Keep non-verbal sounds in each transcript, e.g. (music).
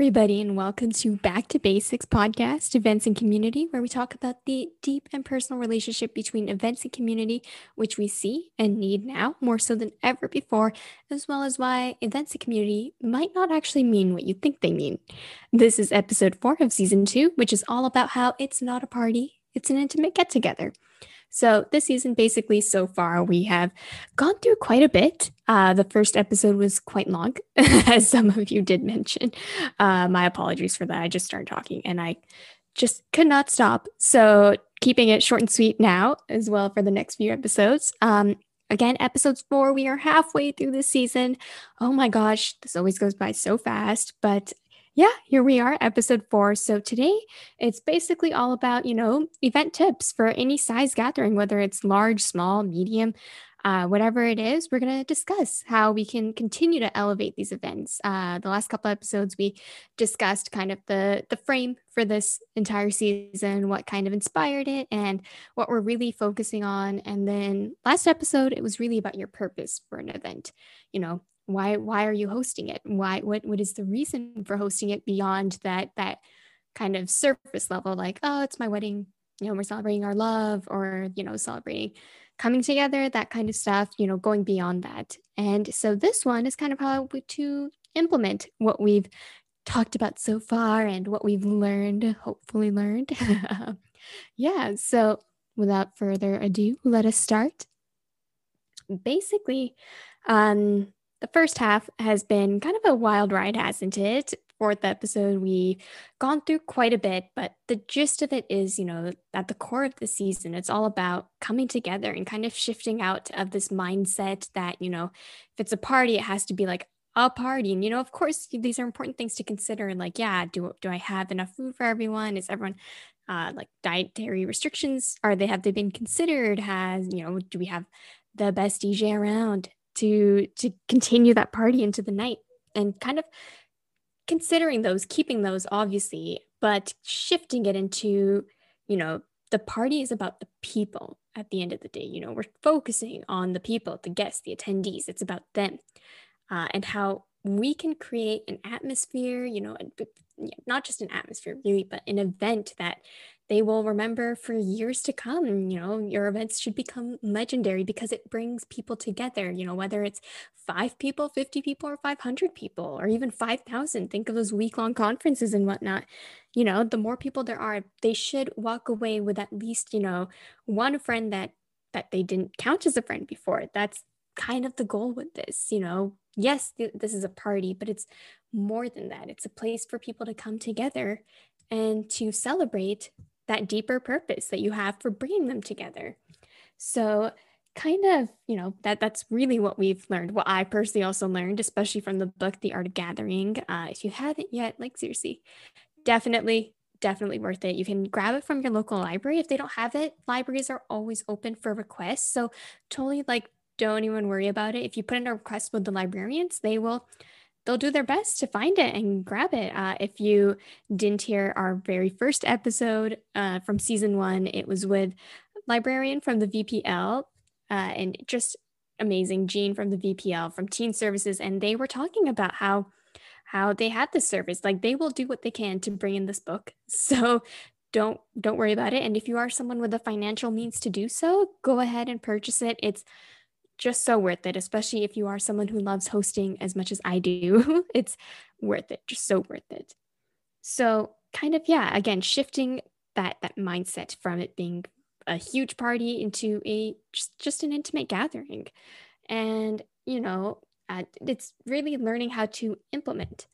Everybody, and welcome to Back to Basics podcast, Events and Community, where we talk about the deep and personal relationship between events and community, which we see and need now more so than ever before, as well as why events and community might not actually mean what you think they mean. This is episode four of season two, which is all about how it's not a party, it's an intimate get together. So, this season, basically, so far, we have gone through quite a bit. Uh, the first episode was quite long, (laughs) as some of you did mention. Uh, my apologies for that. I just started talking and I just could not stop. So, keeping it short and sweet now, as well for the next few episodes. Um, again, episodes four, we are halfway through this season. Oh my gosh, this always goes by so fast, but yeah, here we are, episode four. So today it's basically all about, you know, event tips for any size gathering, whether it's large, small, medium, uh, whatever it is. We're going to discuss how we can continue to elevate these events. Uh, the last couple episodes, we discussed kind of the, the frame for this entire season, what kind of inspired it, and what we're really focusing on. And then last episode, it was really about your purpose for an event. You know, why why are you hosting it? Why what what is the reason for hosting it beyond that that kind of surface level like oh it's my wedding you know we're celebrating our love or you know celebrating coming together that kind of stuff you know going beyond that. And so this one is kind of how to implement what we've talked about so far and what we've learned hopefully learned. (laughs) Yeah so without further ado let us start. Basically um the first half has been kind of a wild ride, hasn't it? Fourth episode, we've gone through quite a bit, but the gist of it is, you know, at the core of the season, it's all about coming together and kind of shifting out of this mindset that, you know, if it's a party, it has to be like a party. And, you know, of course, these are important things to consider. Like, yeah, do, do I have enough food for everyone? Is everyone uh, like dietary restrictions? Are they, have they been considered? Has, you know, do we have the best DJ around? To to continue that party into the night and kind of considering those keeping those obviously but shifting it into you know the party is about the people at the end of the day. You know we're focusing on the people the guests the attendees. It's about them uh, and how we can create an atmosphere you know not just an atmosphere really but an event that they will remember for years to come. You know, your events should become legendary because it brings people together, you know, whether it's five people, 50 people, or 500 people, or even 5,000. Think of those week long conferences and whatnot. You know, the more people there are, they should walk away with at least, you know, one friend that that they didn't count as a friend before. That's kind of the goal with this, you know. Yes, th- this is a party, but it's more than that. It's a place for people to come together and to celebrate that deeper purpose that you have for bringing them together. So, kind of, you know, that that's really what we've learned. What I personally also learned, especially from the book The Art of Gathering. Uh, if you haven't yet, like seriously, definitely definitely worth it. You can grab it from your local library. If they don't have it, libraries are always open for requests. So totally like don't even worry about it. If you put in a request with the librarians, they will they'll do their best to find it and grab it. Uh, if you didn't hear our very first episode uh, from season one, it was with librarian from the VPL uh, and just amazing Jean from the VPL from Teen Services, and they were talking about how how they had this service. Like they will do what they can to bring in this book. (laughs) So don't don't worry about it. And if you are someone with the financial means to do so, go ahead and purchase it. It's just so worth it, especially if you are someone who loves hosting as much as I do. (laughs) it's worth it, just so worth it. So, kind of, yeah, again, shifting that that mindset from it being a huge party into a just, just an intimate gathering. And, you know, uh, it's really learning how to implement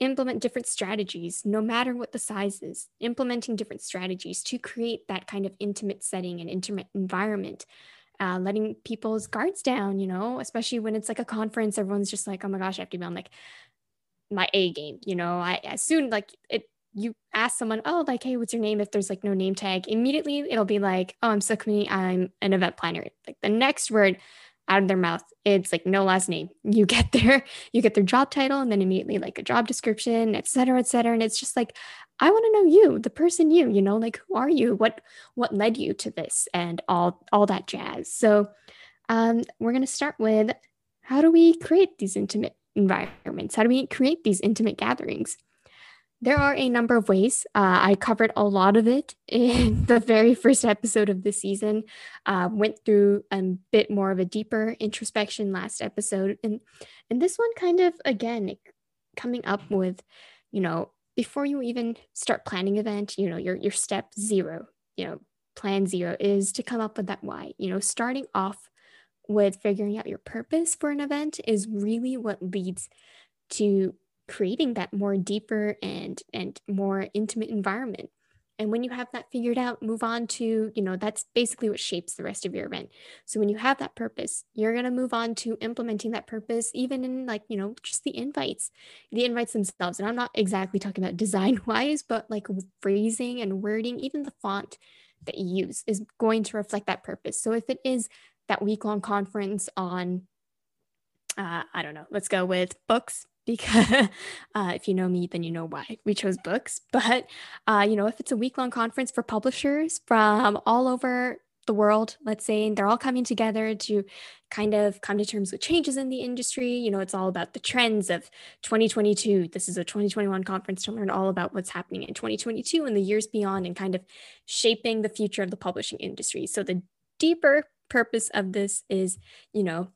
implement different strategies no matter what the size is implementing different strategies to create that kind of intimate setting and intimate environment uh, letting people's guards down, you know, especially when it's like a conference, everyone's just like, oh my gosh, I have to be on like my A game, you know, I as soon like it, you ask someone, oh, like, hey, what's your name? If there's like no name tag, immediately it'll be like, oh, I'm Sukmini, I'm an event planner. Like the next word out of their mouth, it's like no last name. You get their, you get their job title and then immediately like a job description, et cetera, et cetera. And it's just like, I want to know you, the person you, you know, like who are you? What what led you to this and all all that jazz. So um, we're gonna start with how do we create these intimate environments? How do we create these intimate gatherings? There are a number of ways. Uh, I covered a lot of it (laughs) in the very first episode of the season. Uh, went through a bit more of a deeper introspection last episode, and and this one kind of again coming up with, you know, before you even start planning event, you know, your your step zero, you know, plan zero is to come up with that why. You know, starting off with figuring out your purpose for an event is really what leads to creating that more deeper and and more intimate environment. And when you have that figured out move on to you know that's basically what shapes the rest of your event. So when you have that purpose you're going to move on to implementing that purpose even in like you know just the invites the invites themselves. And i'm not exactly talking about (laughs) design wise but like phrasing and wording even the font that you use is going to reflect that purpose. So if it is that week long conference on uh, I don't know, let's go with books because (laughs) uh, if you know me, then you know why we chose books. (laughs) But, uh, you know, if it's a week long conference for publishers from all over the world, let's say, and they're all coming together to kind of come to terms with changes in the industry. You know, it's all about the trends of 2022. This is a 2021 conference to learn all about what's happening in 2022 and the years beyond and kind of shaping the future of the publishing industry. So the deeper purpose of this is, you know,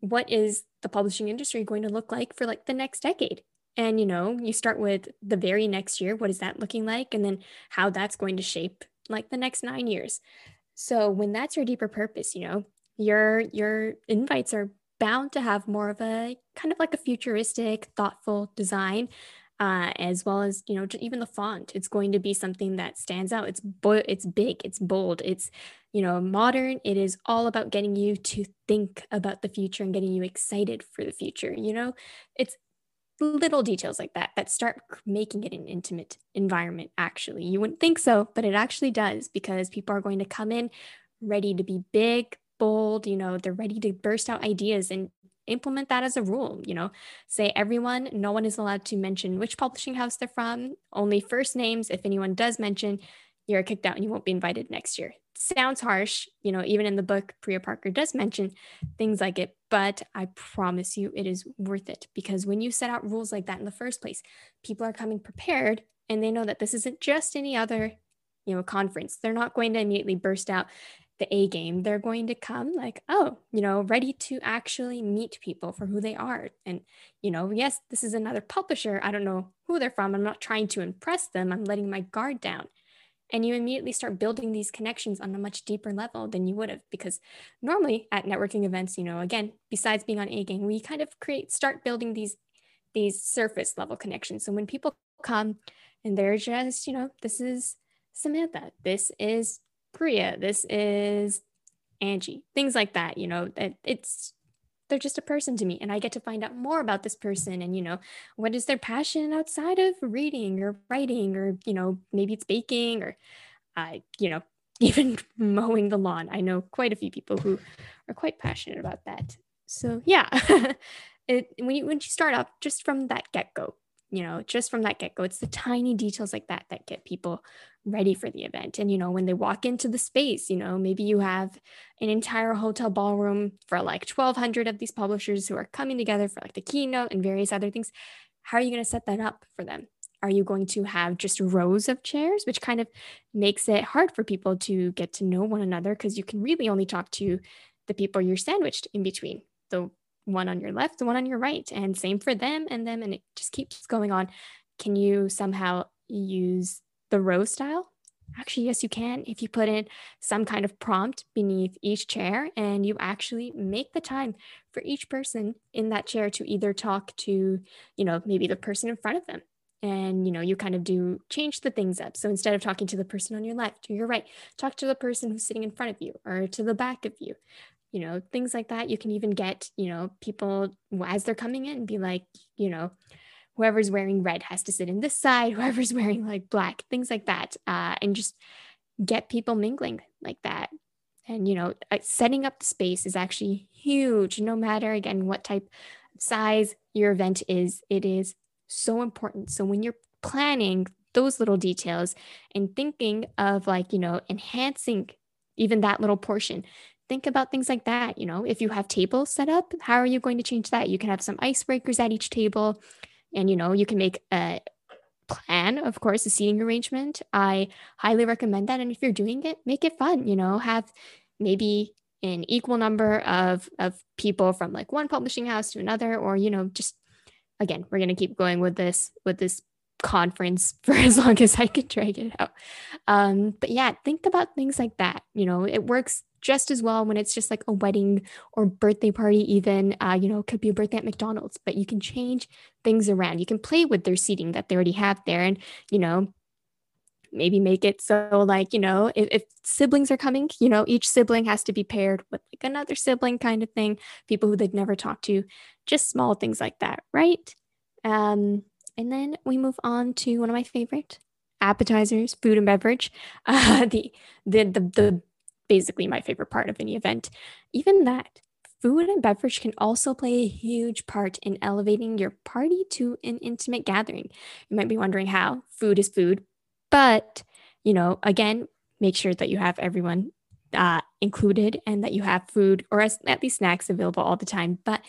what is the publishing industry going to look like for like the next decade? And, you know, you start with the very next year, what is that looking like? And then how that's going to shape like the next nine years. So when that's your deeper purpose, you know, your your invites are bound to have more of a kind of like a futuristic, thoughtful design, uh, as well as you know even the font. It's going to be something that stands out. It's bo- it's big, it's bold, it's you know, modern, it is all about getting you to think about the future and getting you excited for the future. You know, it's little details like that that start making it an intimate environment, actually. You wouldn't think so, but it actually does because people are going to come in ready to be big, bold, you know, they're ready to burst out ideas and implement that as a rule you know say everyone no one is allowed to mention which publishing house they're from only first names if anyone does mention you're kicked out and you won't be invited next year. Sounds harsh, you know, even in the book, Priya Parker does mention things like it, but I promise you it is worth it because when you set out rules like that in the first place, people are coming prepared and they know that this isn't just any other, you know, conference. They're not going to immediately burst out the A game. They're going to come like, oh, you know, ready to actually meet people for who they are. And, you know, yes, this is another publisher. I don't know who they're from. I'm not trying to impress them. I'm letting my guard down and you immediately start building these connections on a much deeper level than you would have because normally at networking events you know again besides being on a game we kind of create start building these these surface level connections so when people come and they're just you know this is samantha this is priya this is angie. Things like that you know it, it's they're just a person to me and i get to find out more about this person and you know what is their passion outside of reading or writing or you know maybe it's baking or uh, you know (laughs) even mowing the lawn. I know quite a few people who are quite passionate about that. So yeah (laughs) it, when you when you start off just from that get-go you know just from that get-go it's the tiny details like that that get people ready for the event. And you know when they walk into the space you know maybe you have an entire hotel ballroom for like 1200 of these publishers who are coming together for like the keynote and various other things. How are you going to set that up for them? Are you going to have just rows of chairs which kind of makes it hard for people to get to know one another because you can really only talk to the people you're sandwiched in between. The one on your left, one on your right, and same for them and them, and it just keeps going on. Can you somehow use the row style? Actually, yes, you can. If you put in some kind of prompt beneath each chair and you actually make the time for each person in that chair to either talk to, you know, maybe the person in front of them. And, you know, you kind of do change the things up. So instead of talking to the person on your left or your right, talk to the person who's sitting in front of you or to the back of you you know, things like that. You can even get, you know, people as they're coming in be like, you know, whoever's wearing red has to sit in this side, (laughs) whoever's wearing like black, things like that. Uh, and just get people mingling like that. And, you know, uh, setting up the space is actually huge, no matter again what type of size your event is, it is so important. So when you're planning those little details and thinking of like, you know, enhancing even that little portion, think about things like that. You know, if you have tables set up, how are you going to change that? You can have some icebreakers at each table, and you know, you can make a plan, of course, a seating arrangement. I highly recommend that. And if you're doing it, make it fun. You know, have maybe an equal number of of people from like one publishing house to another, or you know, just again, we're gonna keep going with this with this conference (laughs) for as long as I can drag it out. Um, but yeah, think about things like that. You know, it works just as well when it's just like a wedding or birthday party, even, uh, you know, it could be a birthday at McDonald's, but you can change things around. You can play with their seating that they already have there and, you know, maybe make it so like, you know, if, if siblings are coming, you know, each sibling has to be paired with like another sibling kind of thing, people who they've never talked to, just small things like that, right? Um, and then we move on to one of my favorite appetizers, food and beverage. (laughs) Uh, the, the the the basically my favorite part of any event. Even that, food and beverage can also play a huge part in elevating your party to an intimate gathering. You might be wondering how. Food is food, but you know, again, make sure that you have everyone uh, included and that you have food or at least snacks available all the time. But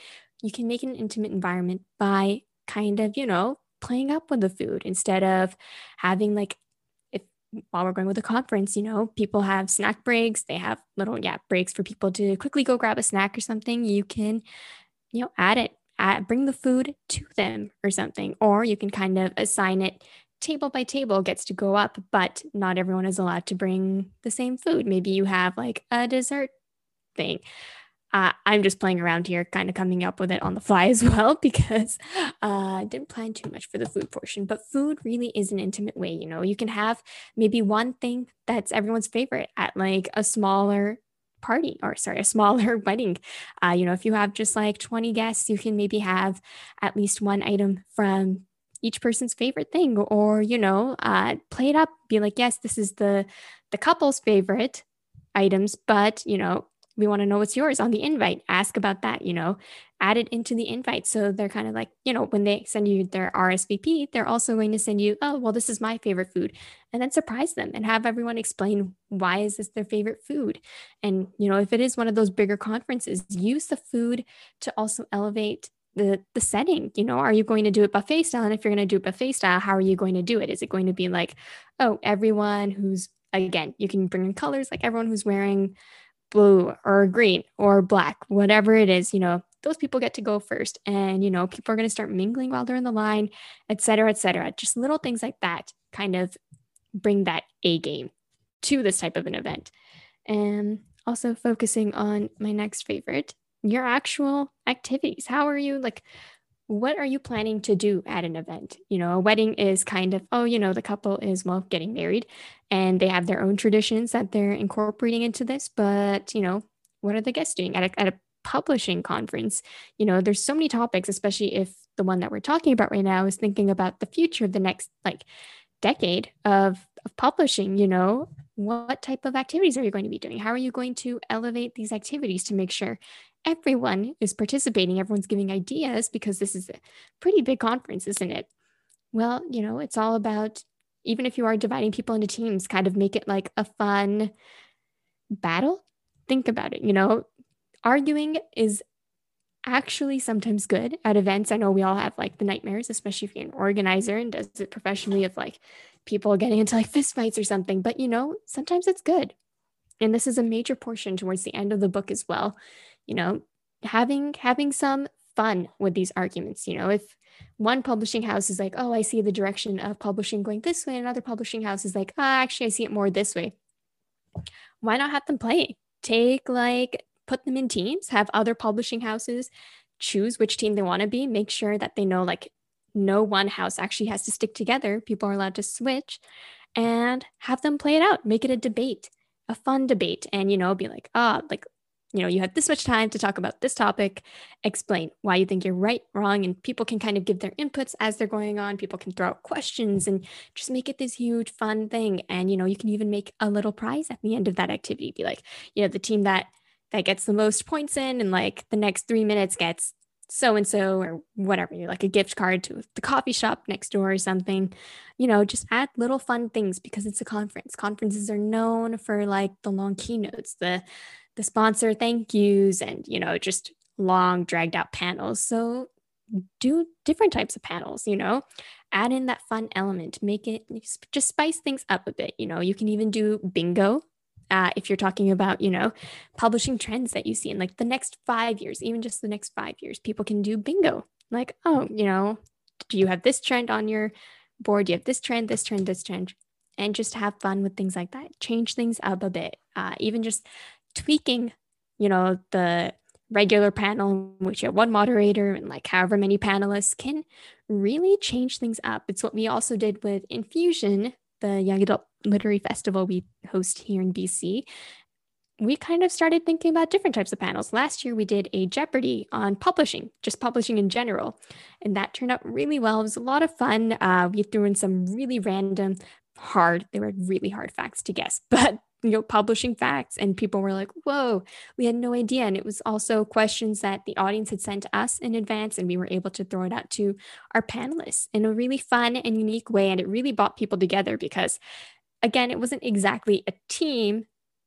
you can make an intimate environment by kind of, you know, playing up with the food instead of having like if while we're going with a conference, you know, people have snack breaks, they have little yeah, breaks for people to quickly go grab a snack or something. You can, you know, add it, add, bring the food to them or something, or you can kind of assign it table by table gets to go up, but not everyone is allowed to bring the same food. Maybe you have like a dessert thing uh, I'm just playing around here, kind of coming up with it on the fly as well, (laughs) because uh, I didn't plan too much for the food portion. But food really is an intimate way. You know, you can have maybe one thing that's everyone's favorite at like a smaller party or sorry a smaller (laughs) wedding uh, you know if you have just like 20 guests you can maybe have at least one item from each person's favorite thing or you know uh, play it up be like yes this is the the couple's favorite items but you know we want to know what's yours on the invite ask about that you know add it into the invite. So they're kind of like you know when they send you their rsvp they're also going to send you oh well this is my favorite food and then surprise them and have everyone explain why is this their favorite food. And you know if it is one of those bigger conferences use the food to also elevate the the setting you know are you going to do it buffet style? And if you're going to do buffet style how are you going to do it? Is it going to be like oh everyone who's again you can bring in colors like everyone who's wearing blue or green or black, whatever it is, you know, those people get to go first. And, you know, people are going to start mingling while they're in the line, et cetera, et cetera. Just little things like that kind of bring that A game to this type of an event. And also focusing on my next favorite, your actual activities. How are you like? What are you planning to do at an event? You know, a wedding is kind of, oh, you know, the couple is, well, getting married and they have their own traditions that they're incorporating into this. But, you know, what are the guests doing at a, at a publishing conference? You know, there's so many topics, especially if the one that we're talking about right now is thinking about the future, of the next like decade of, of publishing, you know, what type of activities are you going to be doing? How are you going to elevate these activities to make sure everyone is participating, everyone's giving ideas because this is a pretty big conference, isn't it? Well, you know, it's all about even if you are dividing people into teams, kind of make it like a fun battle. Think about it, you know, arguing is actually sometimes good at events. I know we all have like the nightmares, especially if you're an organizer and does it professionally of like people getting into like (laughs) fist fights or something. But you know, sometimes it's good. And this is a major portion towards the end of the book as well you know, having having some fun with these arguments. You know, if one publishing house is like, oh, I see the direction of publishing going this way, another publishing house is like, oh, actually, I see it more this way. Why not have them play? Take like put them in teams, have other publishing houses choose which team they want to be, make sure that they know like no one house actually has to stick together. People are allowed to switch and have them play it out, make it a debate, a fun debate. And, you know, be like, ah, oh, like you know, you have this much time to talk about this topic, explain why you think you're right, wrong, and people can kind of give their inputs as they're going on. People can throw out questions and just make it this huge fun thing. And, you know, you can even make a little prize at the end of that activity. Be like, you know, the team that that gets the most points in and like the next three minutes gets so and so or whatever you like a gift card to the coffee shop next door or something you know just add little fun things because it's a conference conferences are known for like the long keynotes the the sponsor thank yous and, you know, just long dragged out panels. So do different types of panels, you know, add in that fun element, make it just spice things up a bit. You know, you can even do bingo. Uh, if you're talking about, you know, publishing trends that you see in like the next five years, even just the next five years, people can do bingo. Like, oh, you know, do you have this trend on your board? Do you have this trend, this trend, this trend? And just have fun with things like that. Change things up a bit. Uh, even just tweaking, you know, the regular panel, which you have one moderator and like however many panelists can really change things up. It's what we also did with Infusion, the Young Adult Literary Festival we host here in BC. We kind of started thinking about different types of panels. Last year, we did a Jeopardy on publishing, just publishing in general. And that turned out really well. It was a lot of fun. Uh, we threw in some really random, hard, they were really hard facts to guess, (laughs) but you know publishing facts and people were like whoa we had no idea. And it was also questions that the audience had sent to us in advance and we were able to throw it out to our panelists in a really fun and unique way and it really brought people together because again it wasn't exactly a team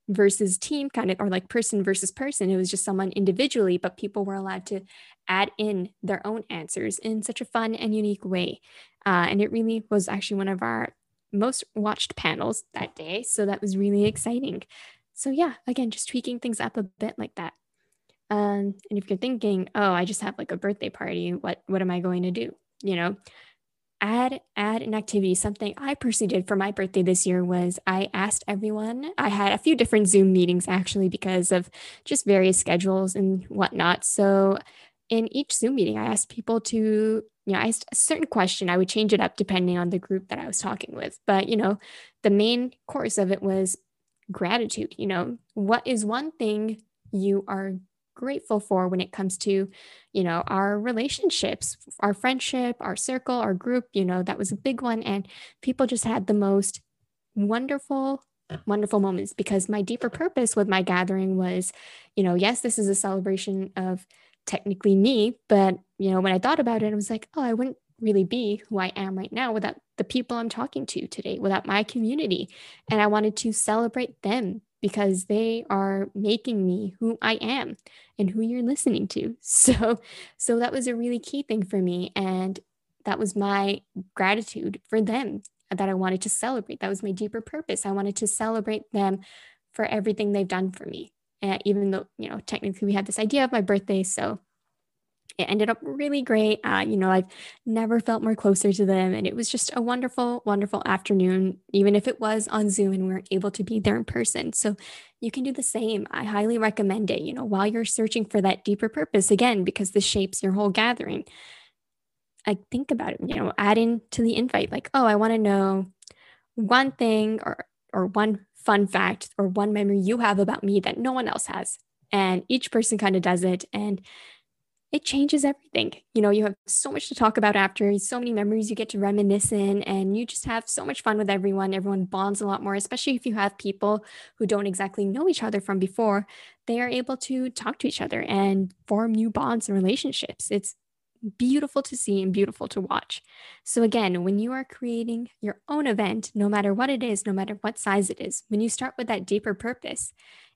versus team kind of or like person versus person. It was just someone individually but people were allowed to add in their own answers in such a fun and unique way. Uh, and it really was actually one of our most watched panels that day. So that was really exciting. So, yeah, again, just tweaking things up a bit like that. Um, and if you're thinking, oh, I just have like a birthday party, what what am I going to do? You know, add add an activity. Something I personally did for my birthday this year was I asked everyone. I had a few different Zoom meetings actually because of just various schedules and whatnot. So in each Zoom meeting, I asked people to you know, I asked a certain question. I would change it up depending on the group that I was talking with. But, you know, the main course of it was gratitude. You know, what is one thing you are grateful for when it comes to, you know, our relationships, our friendship, our circle, our group? You know, that was a big one. And people just had the most wonderful wonderful moments because my deeper purpose with my gathering was you know yes this is a celebration of technically me. But, you know, when I thought about it, I was like, oh, I wouldn't really be who I am right now without the people I'm talking to today, without my community. And I wanted to celebrate them because they are making me who I am and who you're listening to. (laughs) So so that was a really key thing for me and that was my gratitude for them that I wanted to celebrate. That was my deeper purpose. I wanted to celebrate them for everything they've done for me even though you know technically we had this idea of my birthday so it ended up really great. Uh, you know i've never felt more closer to them and it was just a wonderful wonderful afternoon even if it was on zoom and we weren't able to be there in person. So you can do the same. I highly recommend it you know while you're searching for that deeper purpose again because this shapes your whole gathering. I think about it you know add in to the invite like oh i want to know one thing or or one fun fact or one memory you have about me that no one else has. And each person kind of does it. And it changes everything. You know, you have so much to talk about after, so many memories you get to reminisce in, and you just have so much fun with everyone. Everyone bonds a lot more, especially if you have people who don't exactly know each other from before. They are able to talk to each other and form new bonds and relationships. It's beautiful to see and beautiful to watch. So, again, when you are creating your own event, no matter what it is, no matter what size it is, when you start with that deeper purpose,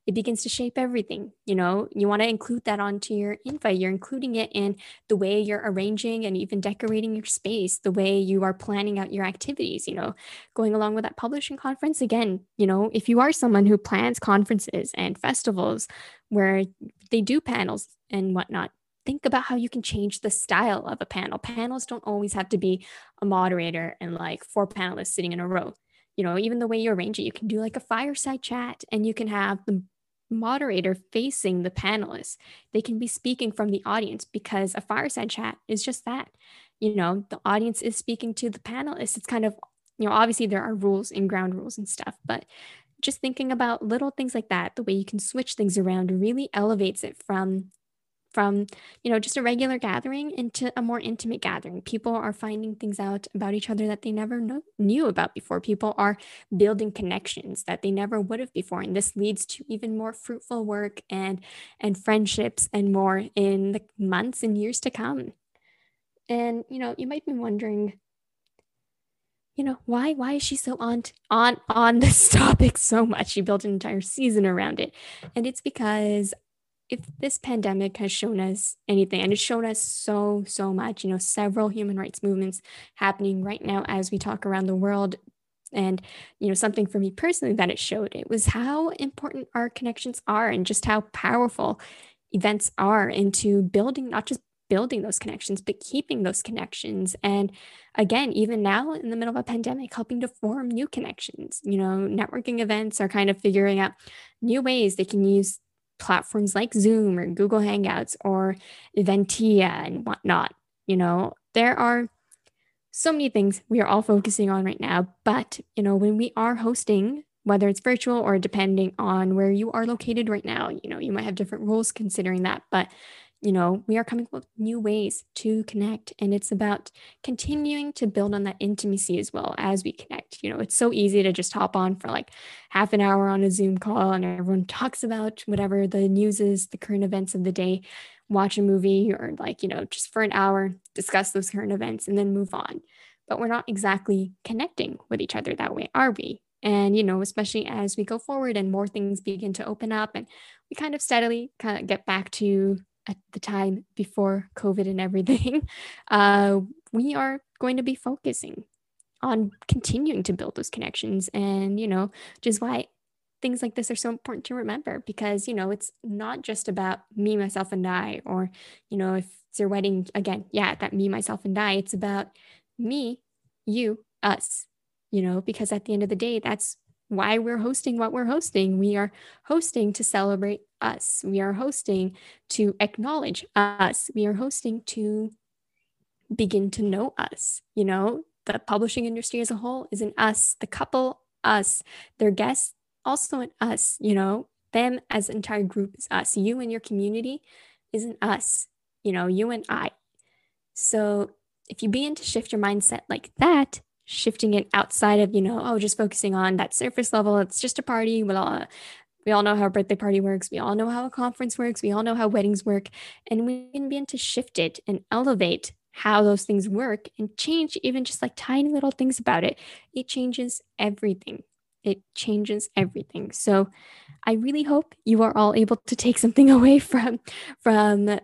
it begins to shape everything. You know, you want to include that onto your invite. You're including it in the way you're arranging and even decorating your space, the way you are planning out your activities, you know, going along with that publishing conference. Again, you know, if you are someone who plans conferences and festivals where they do panels and whatnot, think about how you can change the style of a panel. Panels don't always have to be a moderator and like four panelists sitting in a row. You know, even the way you arrange it, you can do like a fireside chat and you can have the moderator facing the panelists. They can be speaking from the audience because a fireside chat is just that. You know, the audience is speaking to the panelists. It's kind of, you know, obviously there are rules and ground rules and stuff, but just thinking about little things like that, the way you can switch things around really elevates it from from you know just a regular gathering into a more intimate gathering people are finding things out about each other that they never know, knew about before people are building connections that they never would have before and this leads to even more fruitful work and and friendships and more in the months and years to come and you know you might be wondering you know, why why is she so on on on this (laughs) topic so much? She built an entire season around it. And it's because if this pandemic has shown us anything, and it's shown us so, so much, you know, several human rights movements happening right now as we talk around the world. And, you know, something for me personally that it showed, it was how important our connections are and just how powerful events are into building not just building those connections, but keeping those connections. And again, even now in the middle of a pandemic, helping to form new connections. You know, networking events are kind of figuring out new ways they can use platforms like Zoom or Google Hangouts or Eventia and whatnot. You know, there are so many things we are all focusing on right now. But, you know, when we are hosting, whether it's virtual or depending on where you are located right now, you know, you might have different rules considering that. But you know, we are coming up with new ways to connect. And it's about continuing to build on that intimacy as well as we connect. You know, it's so easy to just hop on for like half an hour on a Zoom call and everyone talks about whatever the news is, the current events of the day, watch a movie or like, you know, just for an hour, discuss those current events and then move on. But we're not exactly connecting with each other that way, are we? And, you know, especially as we go forward and more things begin to open up and we kind of steadily kind of get back to at the time before COVID and everything, (laughs) uh, we are going to be focusing on continuing to build those connections. And, you know, which is why things like this are so important to remember because, you know, it's not just about me, myself, and I, or, you know, if it's your wedding, again, yeah, that me, myself, and I, it's about me, you, us, you know, because at the end of the day, that's why we're hosting what we're hosting. We are hosting to celebrate us. We are hosting to acknowledge us. We are hosting to begin to know us. You know, the publishing industry as a whole is an us, the couple, us, their guests, also an us, you know, them as an entire group is us. You and your community is an us, you know, you and I. So if you begin to shift your mindset like that, shifting it outside of, you know, oh, just focusing on that surface level. It's just a party. We all, we all know how a birthday party works. We all know how a conference works. We all know how weddings work. And we can begin to shift it and elevate how those things work and change even just like tiny little things about it. It changes everything. It changes everything. So I really hope you are all able to take something (laughs) away from from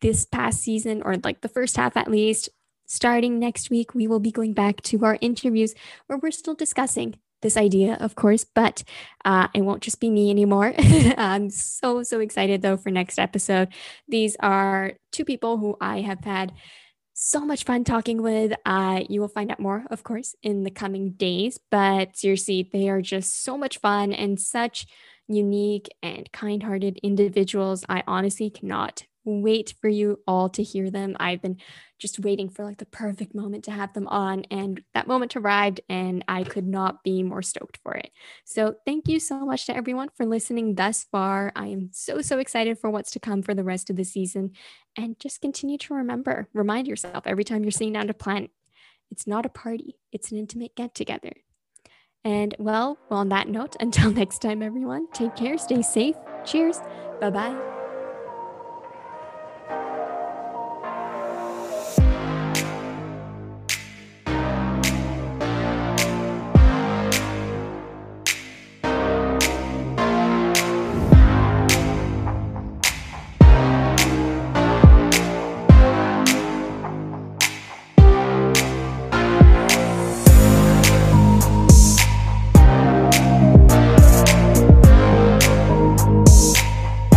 this past season or like the first half at least Starting next week, we will be going back to our interviews where we're still discussing this idea, of course, but uh, it won't just be me anymore. (laughs) I'm so, so excited though for next episode. These are two people who I have had so much fun talking with. Uh, you will find out more, of course, in the coming days, but seriously, they are just so much fun and such unique and kind hearted individuals. I honestly cannot wait for you all to hear them. I've been just waiting for like the perfect moment to have them on, and that moment arrived, and I could not be more stoked for it. So, thank you so much to everyone for listening thus far. I am so, so excited for what's to come for the rest of the season. And just continue to remember, remind yourself every time you're sitting down to plan, it's not a party, it's an intimate get together. And well, well, on that note, (laughs) until next time, everyone, take care, stay safe. Cheers. Bye bye.